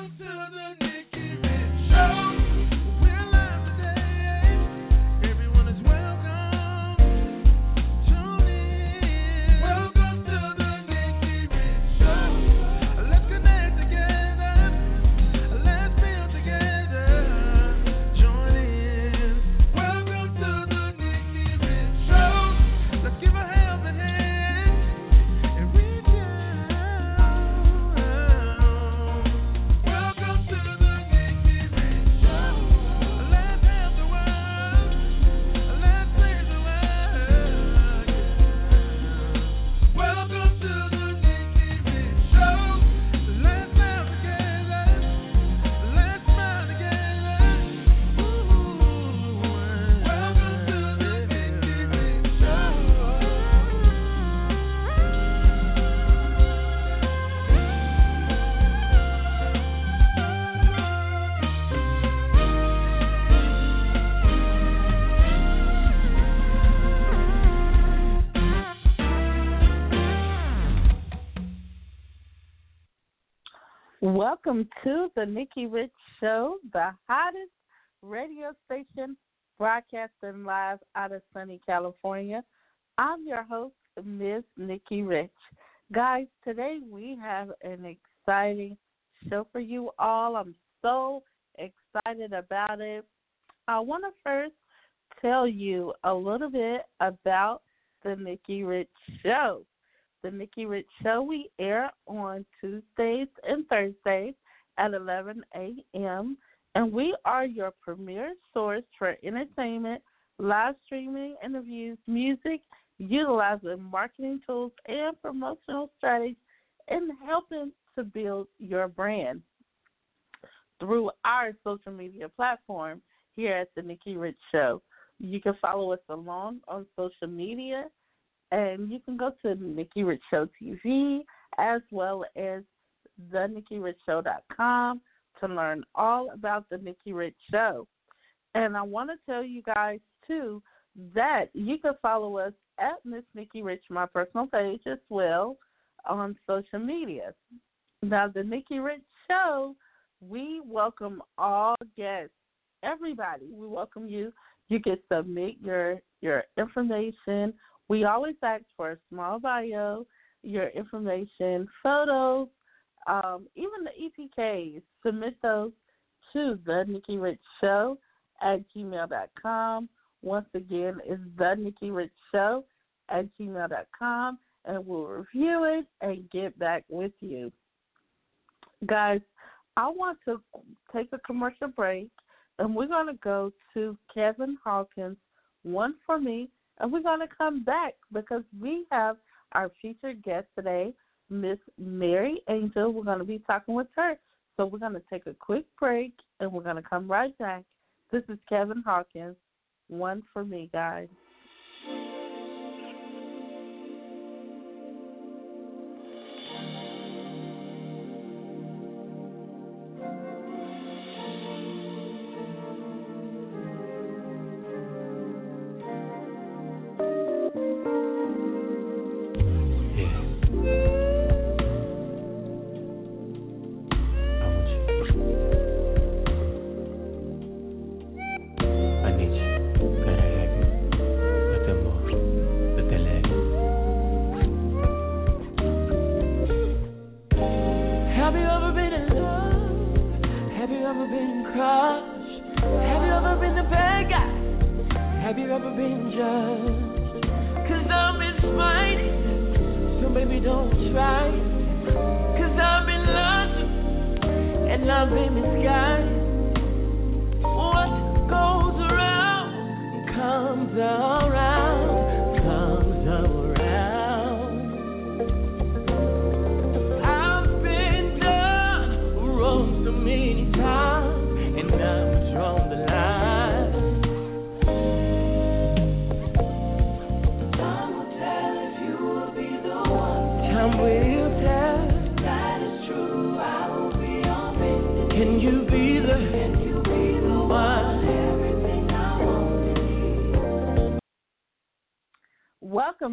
to the Welcome to the Nikki Rich Show, the hottest radio station broadcasting live out of sunny California. I'm your host, Miss Nikki Rich. Guys, today we have an exciting show for you all. I'm so excited about it. I want to first tell you a little bit about the Nikki Rich Show the Nikki Rich Show. We air on Tuesdays and Thursdays at 11 a.m. And we are your premier source for entertainment, live streaming, interviews, music, utilizing marketing tools and promotional strategies, and helping to build your brand through our social media platform here at the Nikki Rich Show. You can follow us along on social media and you can go to Nikki Rich Show TV as well as thenikkirichshow.com to learn all about the Nikki Rich Show. And I want to tell you guys too that you can follow us at Miss Nikki Rich, my personal page as well on social media. Now, the Nikki Rich Show, we welcome all guests, everybody. We welcome you. You can submit your your information we always ask for a small bio, your information, photos, um, even the EPKs. Submit those to the Nikki Rich Show at gmail.com. Once again, it's the Nikki Rich Show at gmail.com, and we'll review it and get back with you. Guys, I want to take a commercial break, and we're going to go to Kevin Hawkins, One for Me, and we're going to come back because we have our featured guest today, Miss Mary Angel. We're going to be talking with her. So we're going to take a quick break and we're going to come right back. This is Kevin Hawkins. One for me, guys.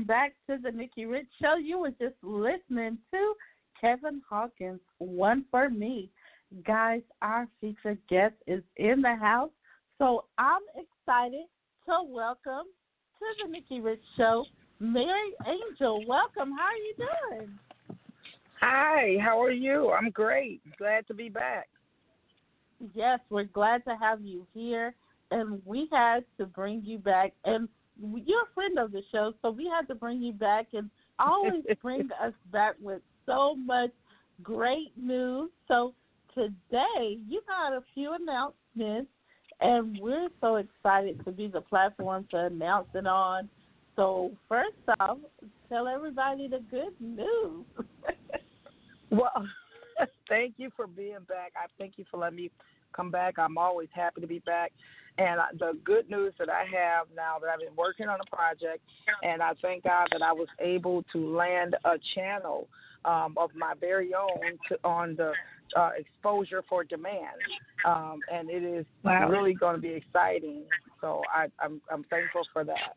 Back to the Nikki Rich Show. You were just listening to Kevin Hawkins, One for Me. Guys, our featured guest is in the house, so I'm excited to welcome to the Nikki Rich Show, Mary Angel. Welcome. How are you doing? Hi, how are you? I'm great. Glad to be back. Yes, we're glad to have you here, and we had to bring you back. And you're a friend of the show, so we had to bring you back and always bring us back with so much great news. So today you got a few announcements, and we're so excited to be the platform to announce it on. So first off, tell everybody the good news. well, thank you for being back. I thank you for letting me come back. I'm always happy to be back. And the good news that I have now that I've been working on a project, and I thank God that I was able to land a channel um, of my very own to, on the uh, exposure for demand, um, and it is wow. really going to be exciting. So I, I'm I'm thankful for that.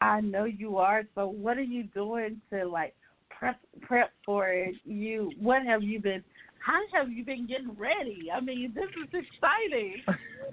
I know you are. So what are you doing to like prep prep for it? You what have you been how have you been getting ready? I mean, this is exciting.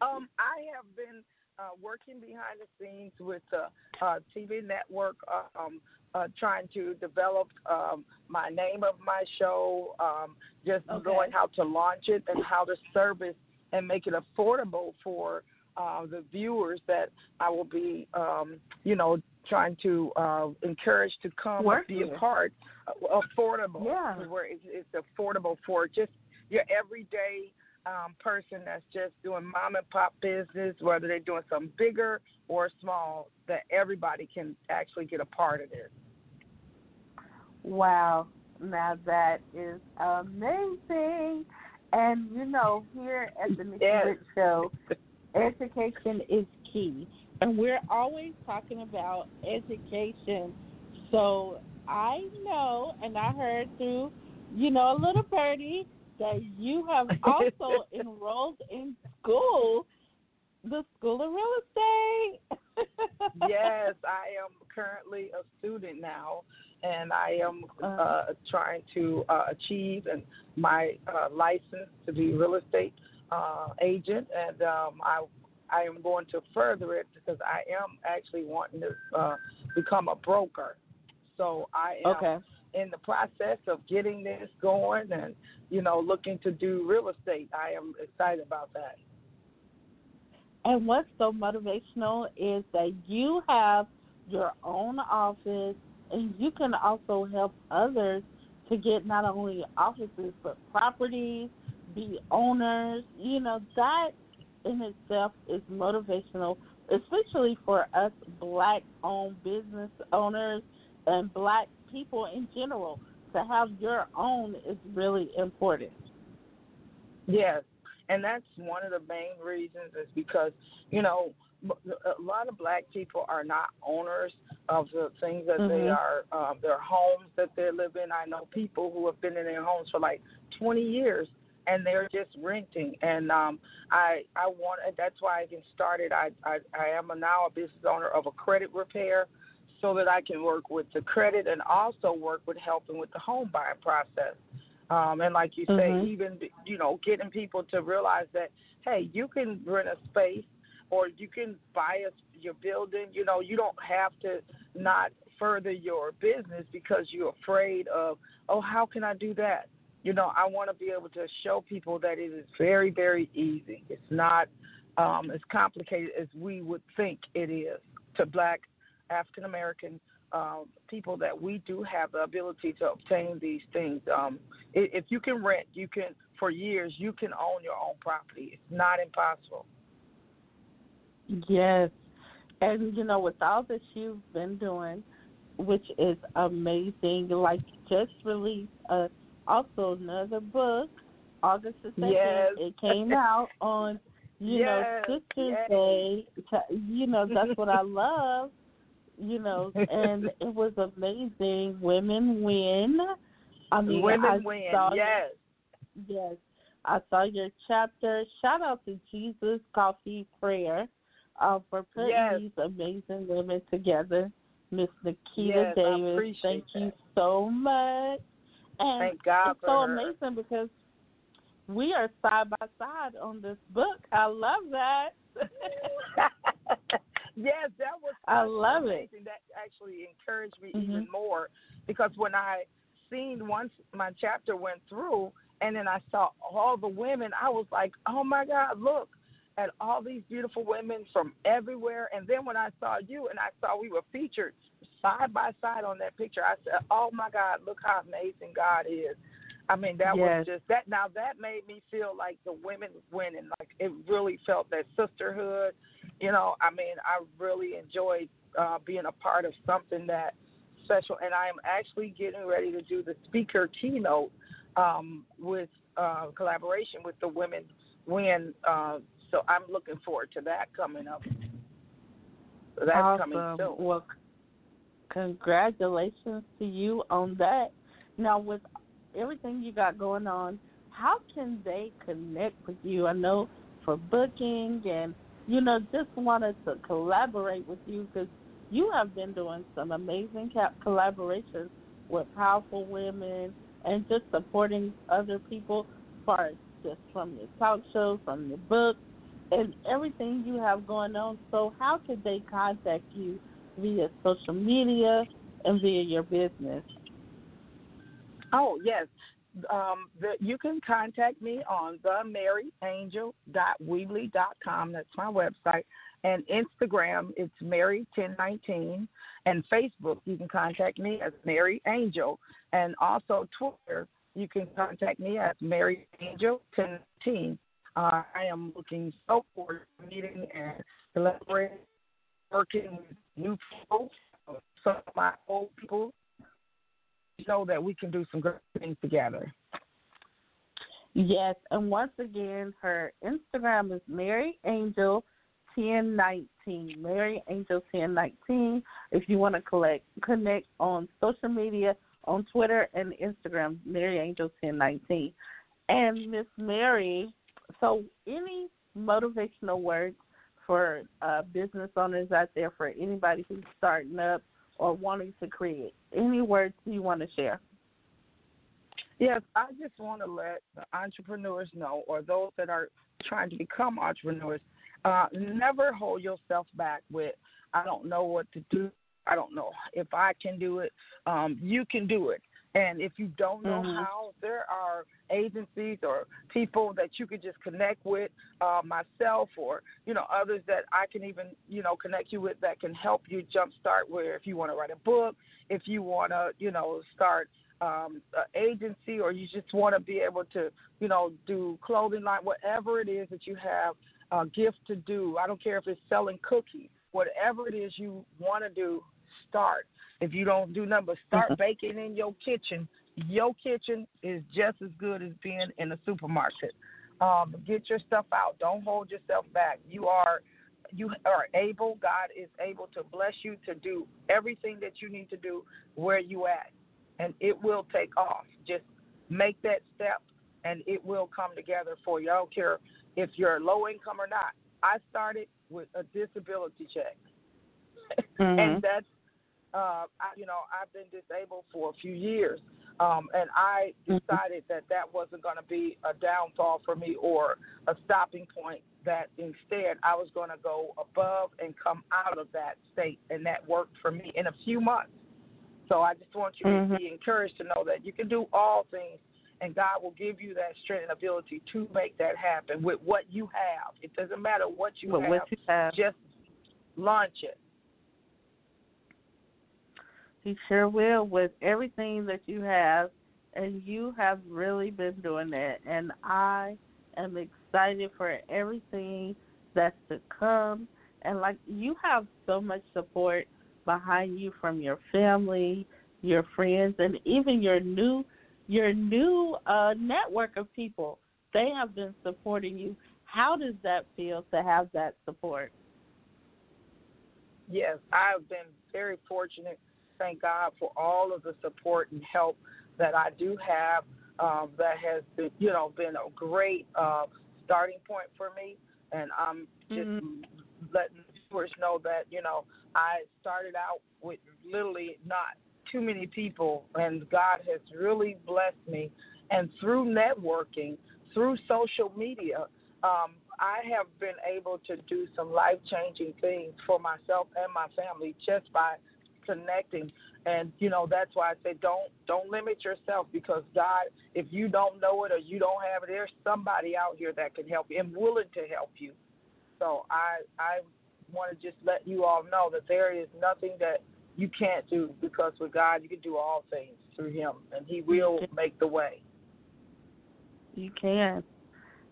um, I have been uh, working behind the scenes with the uh, TV network, uh, um, uh, trying to develop um, my name of my show, um, just okay. knowing how to launch it and how to service and make it affordable for uh, the viewers that I will be, um, you know, trying to uh, encourage to come be a part, uh, affordable, yeah. where it's, it's affordable for just your everyday um, person that's just doing mom and pop business, whether they're doing something bigger or small, that everybody can actually get a part of this. Wow, now that is amazing. And you know, here at the Nikki yes. Show, education is key. And we're always talking about education. So I know, and I heard through, you know, a little birdie, that you have also enrolled in school, the School of Real Estate. yes, I am currently a student now, and I am uh, uh trying to uh, achieve and my uh, license to be real estate uh, agent, and um, I I am going to further it because I am actually wanting to uh, become a broker. So I am okay. in the process of getting this going and you know looking to do real estate. I am excited about that. And what's so motivational is that you have your own office and you can also help others to get not only offices but properties, be owners. You know, that in itself is motivational, especially for us black owned business owners and black people in general. To have your own is really important. Yes, and that's one of the main reasons is because, you know, a lot of black people are not owners of the things that mm-hmm. they are, um, their homes that they live in. I know people who have been in their homes for like 20 years and they're just renting. And um, I I want that's why I can start it. I, I I am a, now a business owner of a credit repair, so that I can work with the credit and also work with helping with the home buying process. Um, and like you mm-hmm. say, even you know getting people to realize that hey, you can rent a space or you can buy a, your building. You know, you don't have to not further your business because you're afraid of oh how can I do that you know, I want to be able to show people that it is very, very easy. It's not um, as complicated as we would think it is to black African American um, people that we do have the ability to obtain these things. Um, if you can rent, you can for years you can own your own property. It's not impossible. Yes, and you know, with all that you've been doing, which is amazing, like just released a also another book, August the second. Yes. It came out on you yes. know Sisters yes. Day. You know that's what I love. You know, and it was amazing. Women win. I mean, women I win. Saw yes. Yes. I saw your chapter. Shout out to Jesus Coffee Prayer uh, for putting yes. these amazing women together. Miss Nikita yes, Davis, thank that. you so much. And Thank God it's so her. amazing because we are side by side on this book. I love that. yes, that was. I love it. That actually encouraged me Mhm. even more because when I seen once my chapter went through, and then I saw all the women, I was like, oh my God, look at all these beautiful women from everywhere. And then when I saw you and I saw we were featured side by side on that picture, I said, oh my God, look how amazing God is. I mean, that Yes. was just that. Now that made me feel like the women winning. Like it really felt that sisterhood. You know, I mean, I really enjoyed uh, being a part of something that special. And I am actually getting ready to do the speaker keynote um, with uh, collaboration with the women win. Uh, so I'm looking forward to that coming up. So that's awesome. coming soon. Well, congratulations to you on that. Now, with everything you got going on, how can they connect with you? I know for booking and you know just wanted to collaborate with you because you have been doing some amazing collaborations with powerful women and just supporting other people as far as just from your talk show, from your book, and everything you have going on. So how could they contact you via social media and via your business? Oh yes, um, the, you can contact me on themaryangel.weebly.com. That's my website. And Instagram, it's Mary1019. And Facebook, you can contact me as Mary Angel. And also Twitter, you can contact me as Mary Angel1019. Uh, I am looking so forward to meeting and collaborating, working with new people, some of my old people, know that we can do some great things together. Yes, and once again, her Instagram is Mary Angel. 1019 Mary Angel 1019 if you want to collect connect on social media on Twitter and Instagram Mary Angel 1019 and Miss Mary so any motivational words for uh, business owners out there for anybody who's starting up or wanting to create any words you want to share Yes, I just want to let the entrepreneurs know, or those that are trying to become entrepreneurs, uh, never hold yourself back with, I don't know what to do. I don't know if I can do it. Um, you can do it. And if you don't know Mhm. how, there are agencies or people that you could just connect with, uh, myself or you know others that I can even you know connect you with that can help you jumpstart. Where if you want to write a book, if you want to you know start um, an agency, or you just want to be able to you know do clothing line, whatever it is that you have a gift to do. I don't care if it's selling cookies, whatever it is you want to do, start. If you don't do nothing but start Mhm. baking in your kitchen, your kitchen is just as good as being in a supermarket. Um, get your stuff out. Don't hold yourself back. You are you are able. God is able to bless you to do everything that you need to do where you at, and it will take off. Just make that step, and it will come together for you. I don't care if you're low income or not. I started with a disability check, Mhm. and that's uh, I, you know I've been disabled for a few years, um, and I Mhm. decided that that wasn't going to be a downfall for me or a stopping point. That instead I was going to go above and come out of that state, and that worked for me in a few months. So I just want you Mhm. to be encouraged to know that you can do all things, and God will give you that strength and ability to make that happen with what you have. It doesn't matter what you have, what you have. just launch it. He sure will with everything that you have, and you have really been doing that. And I am excited for everything that's to come. And like you have so much support behind you from your family, your friends, and even your new your new uh, network of people. They have been supporting you. How does that feel to have that support? Yes, I've been very fortunate. Thank God for all of the support and help that I do have. Um, that has been, you know, been a great uh, starting point for me, and I'm just Mhm. letting viewers know that you know I started out with literally not too many people, and God has really blessed me. And through networking, through social media, um, I have been able to do some life changing things for myself and my family just by connecting. And you know that's why I say don't don't limit yourself because God, if you don't know it or you don't have it, there's somebody out here that can help you and willing to help you. So I I want to just let you all know that there is nothing that you can't do because with God you can do all things through Him, and He will make the way. You can.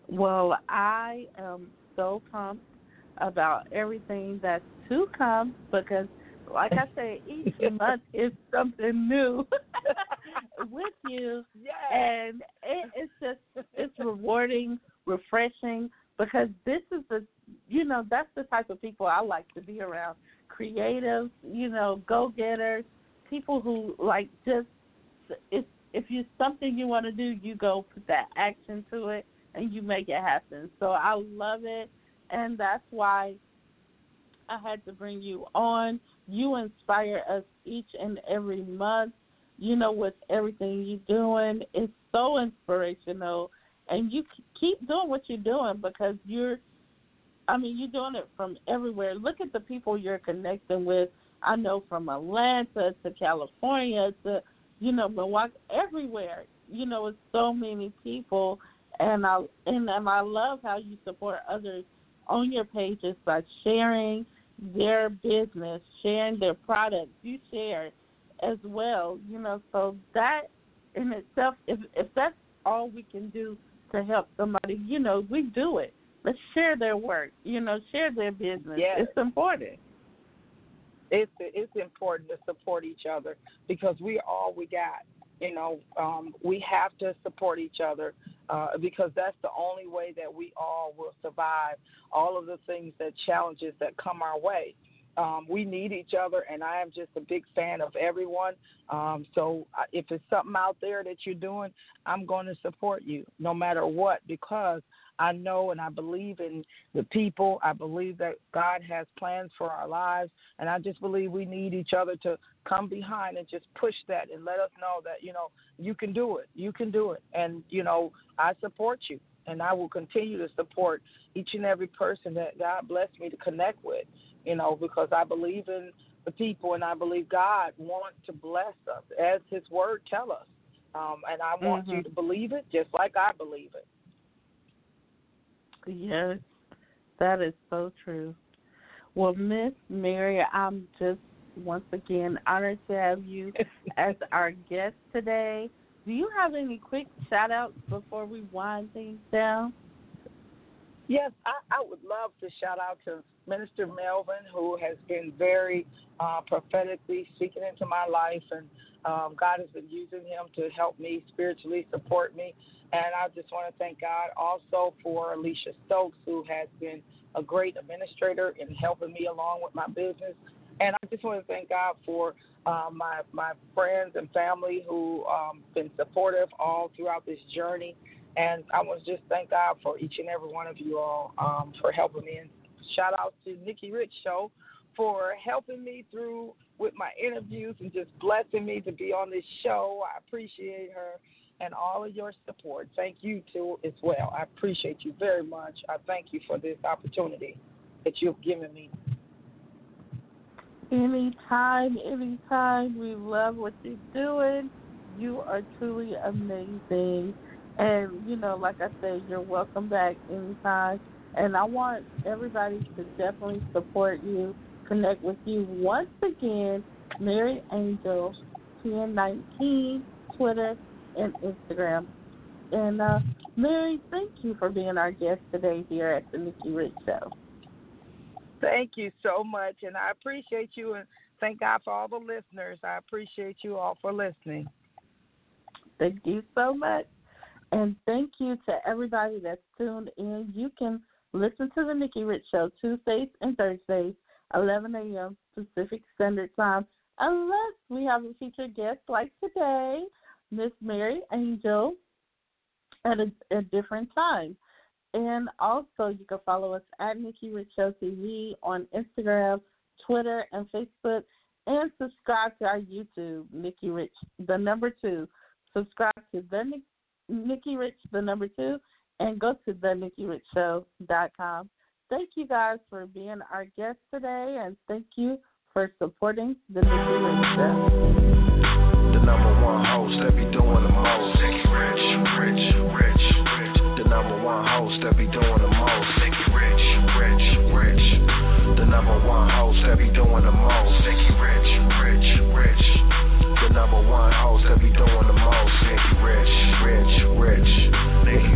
Well, I am so pumped about everything that's to come because, like I say, each month is something new with you, yes. and it, it's just it's rewarding, refreshing because this is the you know that's the type of people I like to be around. Creative, you know, go getters, people who like just if if you something you want to do, you go put that action to it and you make it happen. So I love it, and that's why I had to bring you on. You inspire us each and every month. You know, with everything you're doing, it's so inspirational, and you keep doing what you're doing because you're. I mean, you're doing it from everywhere. Look at the people you're connecting with. I know from Atlanta to California to, you know, Milwaukee, everywhere. You know, it's so many people and I and, and I love how you support others on your pages by sharing their business, sharing their products. You share as well, you know. So that in itself, if if that's all we can do to help somebody, you know, we do it. Let's share their work, you know, share their business. Yes. It's important. It's it's important to support each other because we are all we got. You know, um, we have to support each other uh, because that's the only way that we all will survive all of the things that challenges that come our way. Um, we need each other, and I am just a big fan of everyone. Um, so uh, if it's something out there that you're doing, I'm going to support you no matter what because I know and I believe in the people. I believe that God has plans for our lives, and I just believe we need each other to come behind and just push that and let us know that you know you can do it. You can do it, and you know I support you, and I will continue to support each and every person that God blessed me to connect with. You know because I believe in the people, and I believe God wants to bless us as His Word tell us. Um, and I want mm-hmm. you to believe it just like I believe it. Yes, that is so true. Well, Miss Mary, I'm just once again honored to have you as our guest today. Do you have any quick shout outs before we wind things down? Yes, I, I would love to shout out to Minister Melvin, who has been very uh, prophetically speaking into my life, and um, God has been using him to help me spiritually, support me. And I just want to thank God also for Alicia Stokes, who has been a great administrator in helping me along with my business. And I just want to thank God for uh, my my friends and family who um, been supportive all throughout this journey. And I want to just thank God for each and every one of you all um, for helping me. Shout out to Nikki Rich Show for helping me through with my interviews and just blessing me to be on this show. I appreciate her and all of your support. Thank you too as well. I appreciate you very much. I thank you for this opportunity that you've given me. Anytime, anytime. We love what you're doing. You are truly amazing. And, you know, like I said, you're welcome back anytime. And I want everybody to definitely support you, connect with you. Once again, Mary Angel, 1019, Twitter, and Instagram. And uh, Mary, thank you for being our guest today here at the Nikki Rich Show. Thank you so much, and I appreciate you, and thank God for all the listeners. I appreciate you all for listening. Thank you so much, and thank you to everybody that's tuned in. You can listen to the Nikki Rich Show Tuesdays and Thursdays, 11 a.m. Pacific Standard Time, unless we have a featured guest like today. Miss Mary Angel at a, a, different time. And also, you can follow us at Nikki Rich Show TV on Instagram, Twitter, and Facebook. and subscribe to our YouTube, Nikki Rich, the number two. Subscribe to the Nikki Rich, the number two, and go to the com. Thank you guys for being our guest today, and thank you for supporting the Nikki Rich Show. The number one host that be doing the most. Rich, Rich, Rich, The number one host that be doing the most. Nikki Rich, Rich, Rich. The number one host that be doing the most. Nikki Rich, Rich, Rich. The number one host that be doing the most. Nikki Rich, Rich, Rich. Nikki